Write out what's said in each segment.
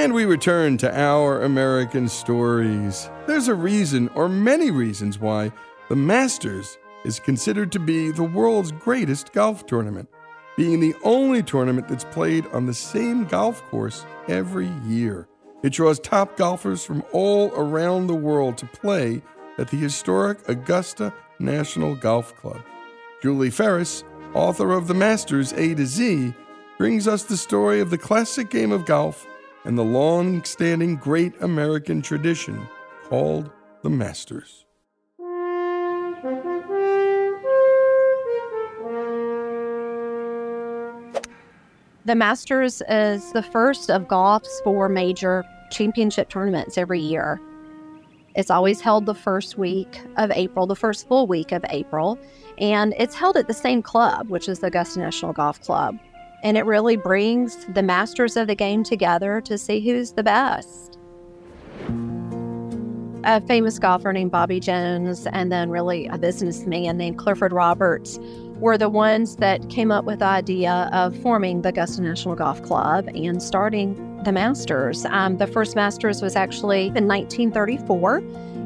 And we return to our American stories. There's a reason, or many reasons, why the Masters is considered to be the world's greatest golf tournament, being the only tournament that's played on the same golf course every year. It draws top golfers from all around the world to play at the historic Augusta National Golf Club. Julie Ferris, author of The Masters A to Z, brings us the story of the classic game of golf and the long standing great American tradition called the Masters. The Masters is the first of golf's four major championship tournaments every year. It's always held the first week of April, the first full week of April, and it's held at the same club, which is the Augusta National Golf Club. And it really brings the masters of the game together to see who's the best. A famous golfer named Bobby Jones, and then really a businessman named Clifford Roberts, were the ones that came up with the idea of forming the Augusta National Golf Club and starting the Masters. Um, the first Masters was actually in 1934,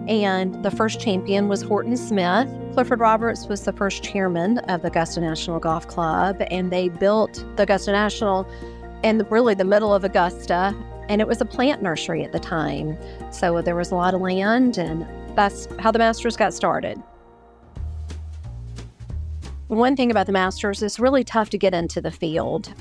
and the first champion was Horton Smith. Clifford Roberts was the first chairman of the Augusta National Golf Club, and they built the Augusta National in really the middle of Augusta, and it was a plant nursery at the time. So there was a lot of land, and that's how the Masters got started. One thing about the Masters is really tough to get into the field.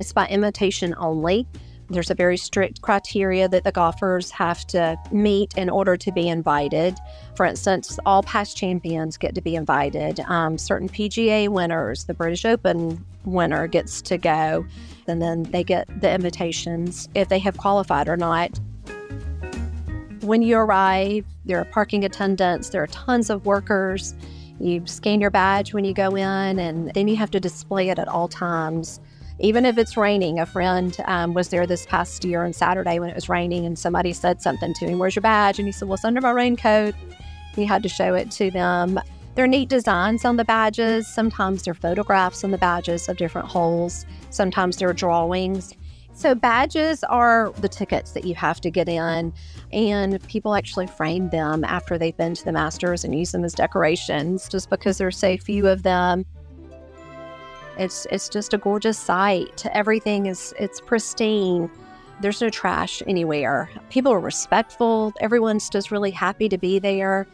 It's by invitation only. There's a very strict criteria that the golfers have to meet in order to be invited. For instance, all past champions get to be invited. Um, certain PGA winners, the British Open winner gets to go, and then they get the invitations if they have qualified or not. When you arrive, there are parking attendants, there are tons of workers. You scan your badge when you go in, and then you have to display it at all times even if it's raining. A friend um, was there this past year on Saturday when it was raining, and somebody said something to him, Where's your badge? And he said, Well, it's under my raincoat. He had to show it to them. There are neat designs on the badges. Sometimes there are photographs on the badges of different holes, sometimes there are drawings. So, badges are the tickets that you have to get in, and people actually frame them after they've been to the Masters and use them as decorations just because there's so few of them. It's it's just a gorgeous sight. Everything is it's pristine. There's no trash anywhere. People are respectful. Everyone's just really happy to be there.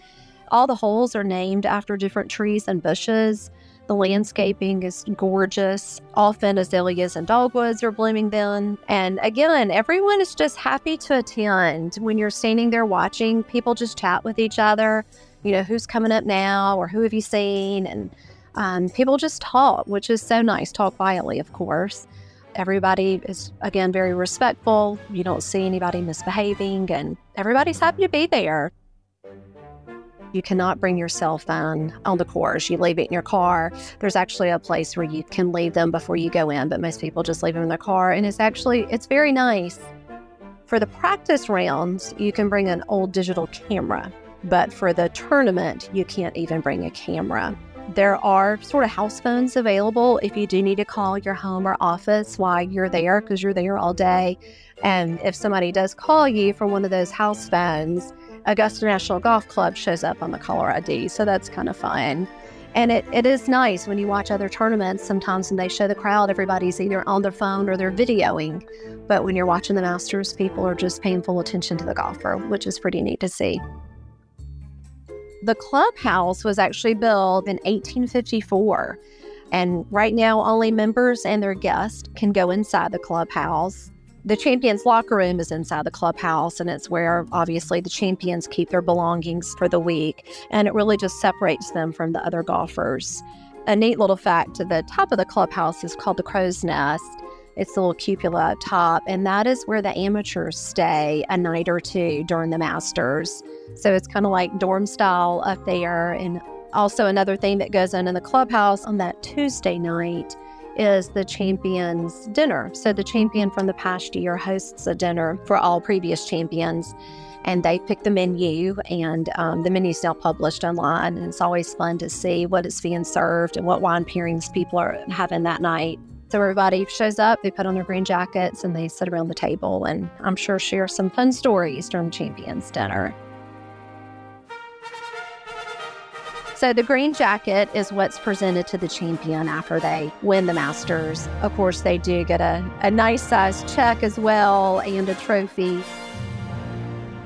All the holes are named after different trees and bushes. The landscaping is gorgeous. Often azaleas and dogwoods are blooming then. And again, everyone is just happy to attend. When you're standing there watching, people just chat with each other. You know, who's coming up now or who have you seen? And um, people just talk, which is so nice. Talk quietly, of course. Everybody is, again, very respectful. You don't see anybody misbehaving, and everybody's happy to be there. You cannot bring your cell phone on the course. You leave it in your car. There's actually a place where you can leave them before you go in, but most people just leave them in their car. And it's actually, it's very nice. For the practice rounds, you can bring an old digital camera, but for the tournament, you can't even bring a camera. There are sort of house phones available if you do need to call your home or office while you're there because you're there all day. And if somebody does call you from one of those house phones, Augusta National Golf Club shows up on the caller ID. So that's kind of fun. And it, it is nice when you watch other tournaments, sometimes when they show the crowd, everybody's either on their phone or they're videoing. But when you're watching the Masters, people are just paying full attention to the golfer, which is pretty neat to see. The clubhouse was actually built in 1854. And right now, only members and their guests can go inside the clubhouse. The champions locker room is inside the clubhouse, and it's where obviously the champions keep their belongings for the week. And it really just separates them from the other golfers. A neat little fact the top of the clubhouse is called the crow's nest. It's a little cupola up top, and that is where the amateurs stay a night or two during the Masters. So it's kind of like dorm style up there. And also, another thing that goes on in the clubhouse on that Tuesday night is the champion's dinner. So the champion from the past year hosts a dinner for all previous champions. And they pick the menu, and um, the menu is now published online. And it's always fun to see what is being served and what wine pairings people are having that night. So everybody shows up, they put on their green jackets, and they sit around the table, and I'm sure share some fun stories during champions dinner. So the green jacket is what's presented to the champion after they win the Masters. Of course, they do get a, a nice size check as well and a trophy.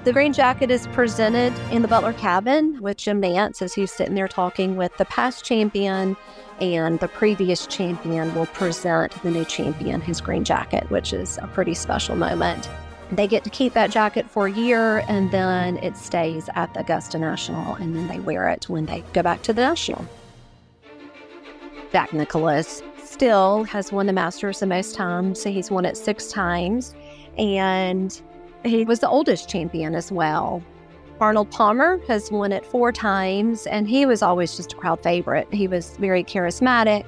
The green jacket is presented in the Butler cabin with Jim Nantz as he's sitting there talking with the past champion and the previous champion will present the new champion his green jacket, which is a pretty special moment. They get to keep that jacket for a year and then it stays at the Augusta National and then they wear it when they go back to the National. Jack Nicklaus still has won the Masters the most times. So he's won it six times and he was the oldest champion as well. Arnold Palmer has won it four times and he was always just a crowd favorite. He was very charismatic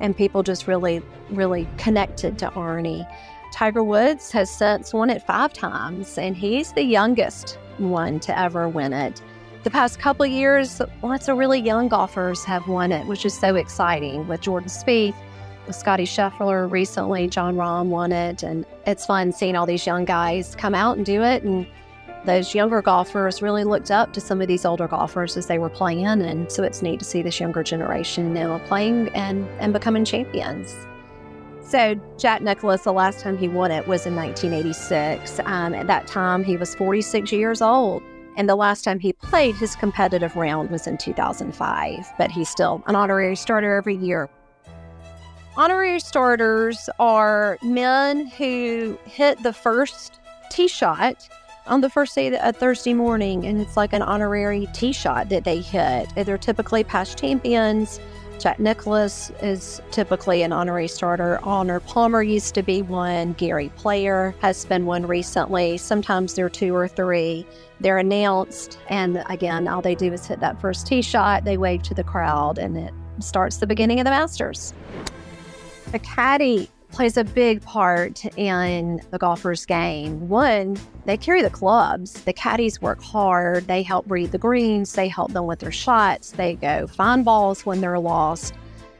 and people just really, really connected to Arnie. Tiger Woods has since won it five times, and he's the youngest one to ever win it. The past couple years, lots of really young golfers have won it, which is so exciting. With Jordan Spieth, with Scottie Scheffler recently, Jon Rahm won it, and it's fun seeing all these young guys come out and do it. And those younger golfers really looked up to some of these older golfers as they were playing, and so it's neat to see this younger generation now playing and and becoming champions. So, Jack Nicklaus, the last time he won it was in 1986. Um, at that time, he was 46 years old. And the last time he played his competitive round was in 2005, but he's still an honorary starter every year. Honorary starters are men who hit the first tee shot on the first day of Thursday morning, and it's like an honorary tee shot that they hit. They're typically past champions Jack Nicklaus is typically an honorary starter. Arnold Palmer used to be one. Gary Player has been one recently. Sometimes there are two or three. They're announced, and again, all they do is hit that first tee shot. They wave to the crowd, and it starts the beginning of the Masters. A caddy plays a big part in the golfer's game. One, they carry the clubs. The caddies work hard. They help read the greens. They help them with their shots. They go find balls when they're lost.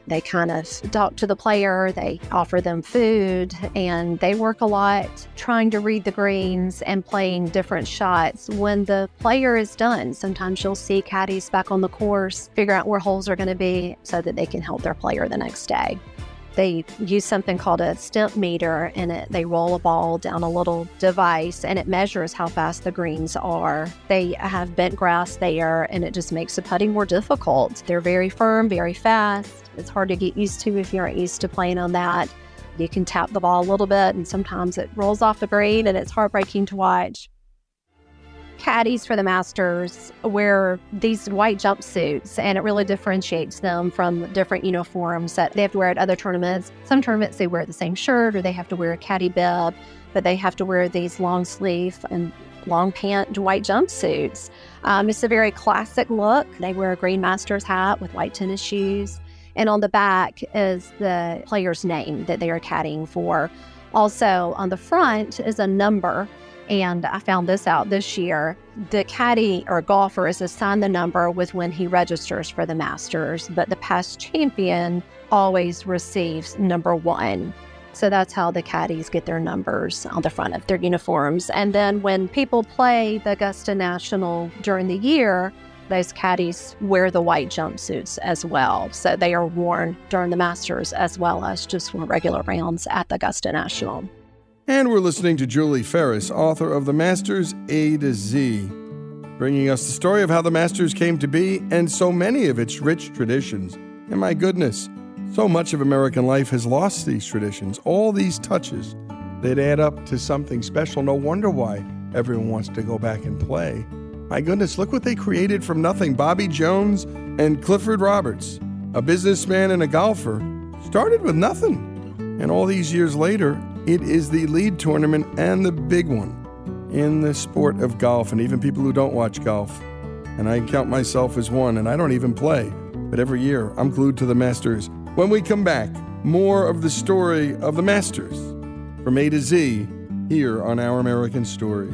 They kind of talk to the player. They offer them food, and they work a lot trying to read the greens and playing different shots when the player is done. Sometimes you'll see caddies back on the course figure out where holes are going to be so that they can help their player the next day. They use something called a Stimpmeter and it, they roll a ball down a little device and it measures how fast the greens are. They have bent grass there and it just makes the putting more difficult. They're very firm, very fast. It's hard to get used to if you aren't used to playing on that. You can tap the ball a little bit and sometimes it rolls off the green and it's heartbreaking to watch caddies for the Masters wear these white jumpsuits, and it really differentiates them from different uniforms that they have to wear at other tournaments. Some tournaments they wear the same shirt or they have to wear a caddy bib, but they have to wear these long sleeve and long pant white jumpsuits. Um, it's a very classic look. They wear a green Masters hat with white tennis shoes. And on the back is the player's name that they are caddying for. Also, on the front is a number and I found this out this year. The caddy or golfer is assigned the number with when he registers for the Masters, but the past champion always receives number one. So that's how the caddies get their numbers on the front of their uniforms. And then when people play the Augusta National during the year, those caddies wear the white jumpsuits as well. So they are worn during the Masters as well as just for regular rounds at the Augusta National. And we're listening to Julie Ferris, author of The Masters A to Z, bringing us the story of how the Masters came to be and so many of its rich traditions. And my goodness, so much of American life has lost these traditions, all these touches. They'd add up to something special. No wonder why everyone wants to go back and play. My goodness, look what they created from nothing. Bobby Jones and Clifford Roberts, a businessman and a golfer, started with nothing. And all these years later, it is the lead tournament and the big one in the sport of golf, and even people who don't watch golf. And I count myself as one, and I don't even play. But every year, I'm glued to the Masters. When we come back, more of the story of the Masters from A to Z here on Our American Stories.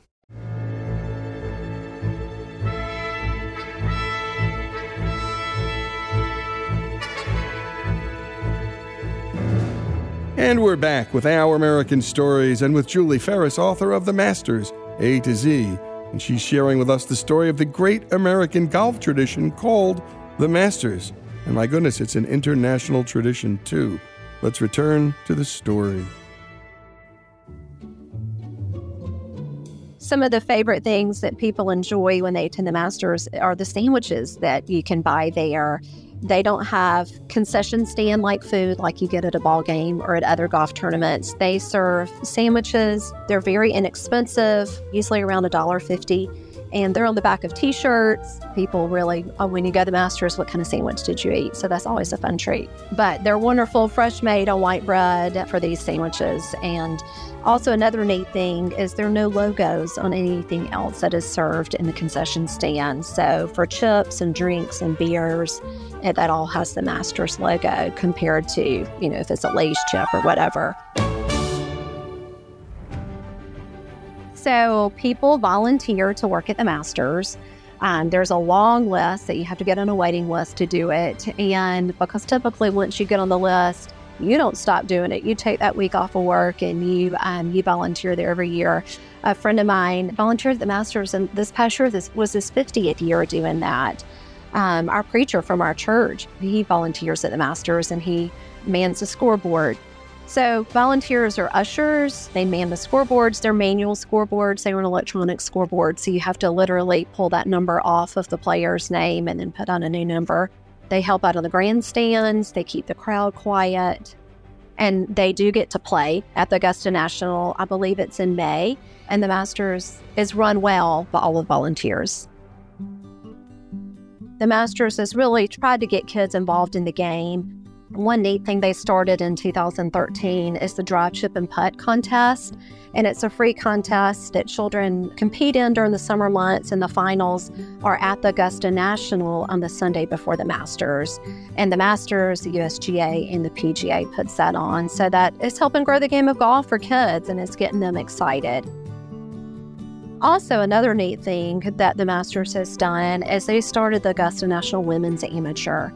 And we're back with Our American Stories and with Julie Ferris, author of The Masters, A to Z. And she's sharing with us the story of the great American golf tradition called The Masters. And my goodness, it's an international tradition too. Let's return to the story. Some of the favorite things that people enjoy when they attend the Masters are the sandwiches that you can buy there. They don't have concession stand like food like you get at a ball game or at other golf tournaments. They serve sandwiches. They're very inexpensive, usually around $1.50 and they're on the back of t-shirts. People really oh, when you go to the masters what kind of sandwich did you eat? So that's always a fun treat. But they're wonderful fresh made on white bread for these sandwiches. And also another neat thing is there are no logos on anything else that is served in the concession stand. So for chips and drinks and beers it, that all has the masters logo compared to you know if it's a Lay's chip or whatever So people volunteer to work at the Masters. Um, there's a long list that you have to get on a waiting list to do it. And because typically once you get on the list, you don't stop doing it. You take that week off of work and you um, you volunteer there every year. A friend of mine volunteered at the Masters, and this past year this was his 50th year doing that. Um, our preacher from our church, he volunteers at the Masters and he mans the scoreboard. So, volunteers are ushers. They man the scoreboards. They're manual scoreboards. They are an electronic scoreboard. So, you have to literally pull that number off of the player's name and then put on a new number. They help out on the grandstands. They keep the crowd quiet. And they do get to play at the Augusta National. I believe it's in May. And the Masters is run well by all the volunteers. The Masters has really tried to get kids involved in the game one neat thing they started in 2013 is the Drive Chip and Putt contest. And it's a free contest that children compete in during the summer months, and the finals are at the Augusta National on the Sunday before the Masters. And the Masters, the USGA, and the PGA puts that on. So that is helping grow the game of golf for kids and it's getting them excited. Also, another neat thing that the Masters has done is they started the Augusta National Women's Amateur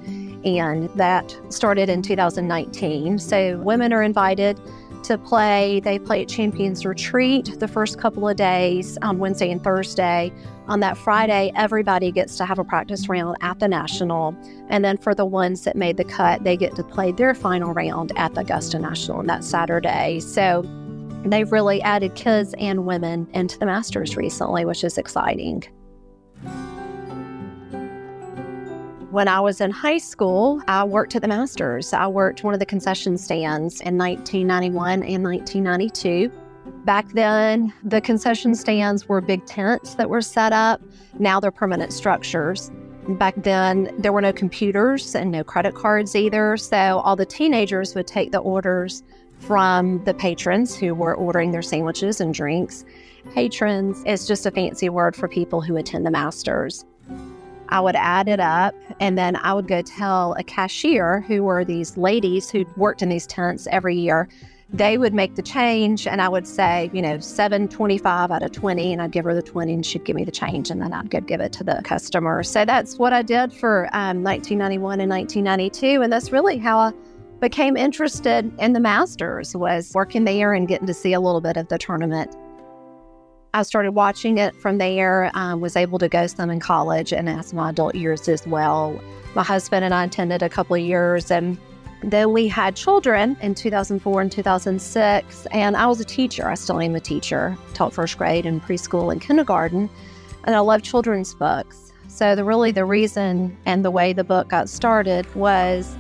and that started in 2019. So women are invited to play. They play at Champions Retreat the first couple of days on Wednesday and Thursday. On that Friday, everybody gets to have a practice round at the National. And then for the ones that made the cut, they get to play their final round at the Augusta National on that Saturday. So they've really added kids and women into the Masters recently, which is exciting. When I was in high school, I worked at the Masters. I worked one of the concession stands in 1991 and 1992. Back then, the concession stands were big tents that were set up. Now they're permanent structures. Back then, there were no computers and no credit cards either. So all the teenagers would take the orders from the patrons who were ordering their sandwiches and drinks. Patrons is just a fancy word for people who attend the Masters. I would add it up and then I would go tell a cashier who were these ladies who worked in these tents every year. They would make the change and I would say, you know, 725 out of 20 and I'd give her the 20 and she'd give me the change and then I'd go give it to the customer. So that's what I did for um, 1991 and 1992 and that's really how I became interested in the Masters was working there and getting to see a little bit of the tournament. I started watching it from there, um, was able to go some in college and as my adult years as well. My husband and I attended a couple of years and then we had children in 2004 and 2006 and I was a teacher. I still am a teacher, taught first grade and preschool and kindergarten and I love children's books. So the really the reason and the way the book got started was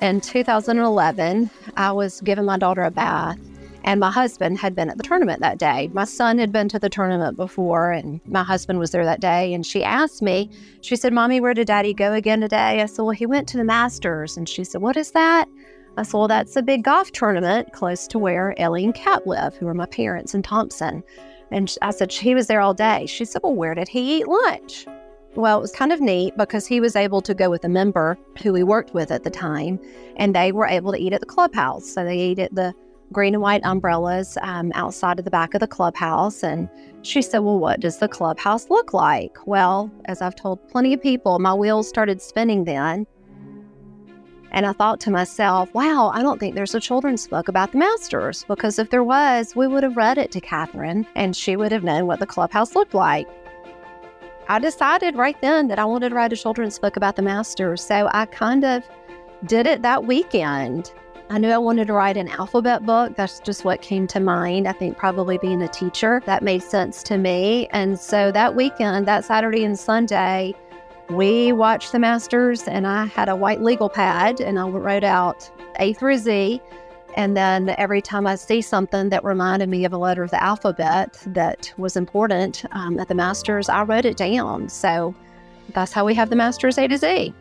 in 2011, I was giving my daughter a bath and my husband had been at the tournament that day. My son had been to the tournament before, and my husband was there that day. And she asked me, she said, Mommy, where did daddy go again today? I said, Well, he went to the Masters. And she said, What is that? I said, Well, that's a big golf tournament close to where Ellie and Kat live, who are my parents in Thompson. And I said, He was there all day. She said, Well, where did he eat lunch? Well, it was kind of neat because he was able to go with a member who he worked with at the time, and they were able to eat at the clubhouse. So they ate at the green and white umbrellas um, outside of the back of the clubhouse. And she said, Well, what does the clubhouse look like? Well, as I've told plenty of people, my wheels started spinning then. And I thought to myself, wow, I don't think there's a children's book about the Masters because if there was, we would have read it to Catherine and she would have known what the clubhouse looked like. I decided right then that I wanted to write a children's book about the Masters. So I kind of did it that weekend. I knew I wanted to write an alphabet book. That's just what came to mind. I think probably being a teacher, that made sense to me. And so that weekend, that Saturday and Sunday, we watched the Masters, and I had a white legal pad and I wrote out A through Z. And then every time I see something that reminded me of a letter of the alphabet that was important um, at the Masters, I wrote it down. So that's how we have the Masters A to Z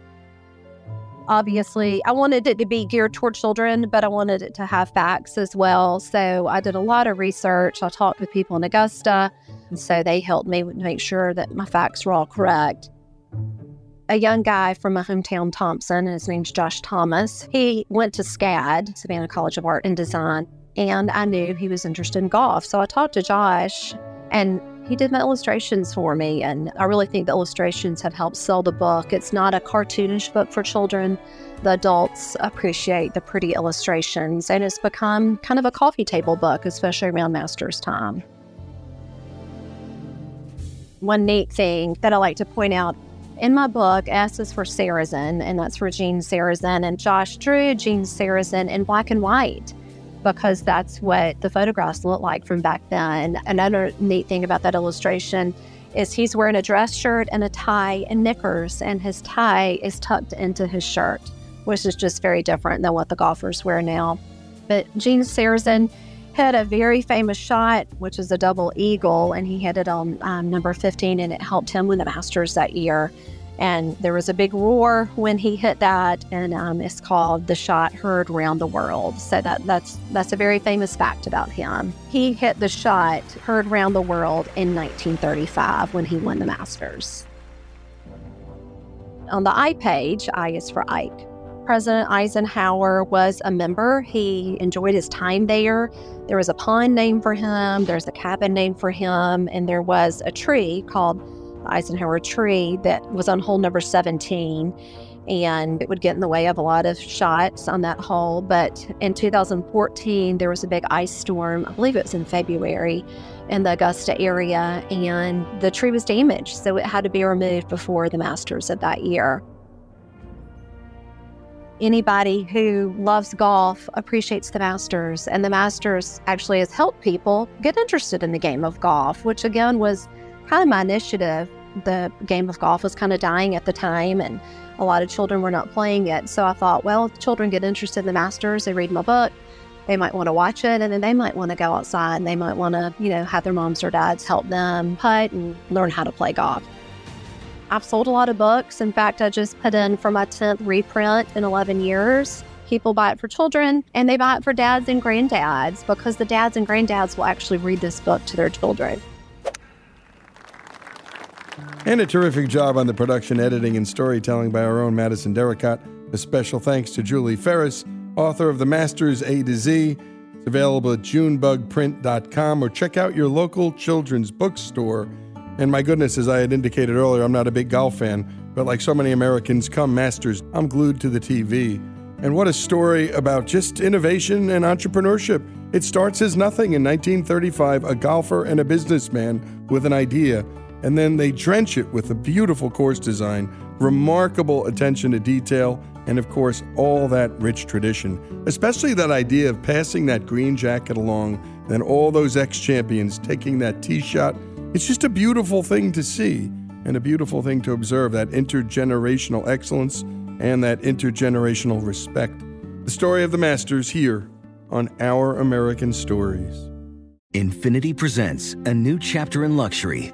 obviously I wanted it to be geared toward children, but I wanted it to have facts as well. So I did a lot of research. I talked with people in Augusta, and so they helped me make sure that my facts were all correct. A young guy from my hometown, Thompson, his name's Josh Thomas. He went to SCAD, Savannah College of Art and Design, and I knew he was interested in golf. So I talked to Josh, and he did my illustrations for me, and I really think the illustrations have helped sell the book. It's not a cartoonish book for children. The adults appreciate the pretty illustrations, and it's become kind of a coffee table book, especially around Masters time. One neat thing that I like to point out in my book, S is for Sarazen, and that's for Gene Sarazen, and Josh drew Gene Sarazen in black and white because that's what the photographs look like from back then. Another neat thing about that illustration is he's wearing a dress shirt and a tie and knickers, and his tie is tucked into his shirt, which is just very different than what the golfers wear now. But Gene Sarazen had a very famous shot, which is a double eagle, and he hit it on um, number 15, and it helped him win the Masters that year. And there was a big roar when he hit that, and um, it's called "The Shot Heard Round the World." So that that's that's a very famous fact about him. He hit the shot heard round the world in 1935 when he won the Masters. On the I page, I is for Ike. President Eisenhower was a member. He enjoyed his time there. There was a pond named for him, there's a cabin named for him, and there was a tree called Eisenhower tree that was on hole number 17 and it would get in the way of a lot of shots on that hole. But in 2014, there was a big ice storm. I believe it was in February in the Augusta area, and the tree was damaged. So it had to be removed before the Masters of that year. Anybody who loves golf appreciates the Masters, and the Masters actually has helped people get interested in the game of golf, which again was kind of my initiative. The game of golf was kind of dying at the time, and a lot of children were not playing it. So I thought, well, children get interested in the Masters, they read my book, they might want to watch it, and then they might want to go outside and they might want to, you know, have their moms or dads help them putt and learn how to play golf. I've sold a lot of books. In fact, I just put in for my 10th reprint in 11 years. People buy it for children and they buy it for dads and granddads because the dads and granddads will actually read this book to their children. And a terrific job on the production, editing, and storytelling by our own Madison Derricott. A special thanks to Julie Ferris, author of The Masters A to Z. It's available at junebugprint.com or check out your local children's bookstore. And my goodness, as I had indicated earlier, I'm not a big golf fan, but like so many Americans, come Masters, I'm glued to the TV. And what a story about just innovation and entrepreneurship. It starts as nothing in 1935, a golfer and a businessman with an idea and then they drench it with a beautiful course design, remarkable attention to detail, and of course, all that rich tradition. Especially that idea of passing that green jacket along, then all those ex champions taking that tee shot. It's just a beautiful thing to see and a beautiful thing to observe that intergenerational excellence and that intergenerational respect. The story of the Masters here on Our American Stories. Infinity presents a new chapter in luxury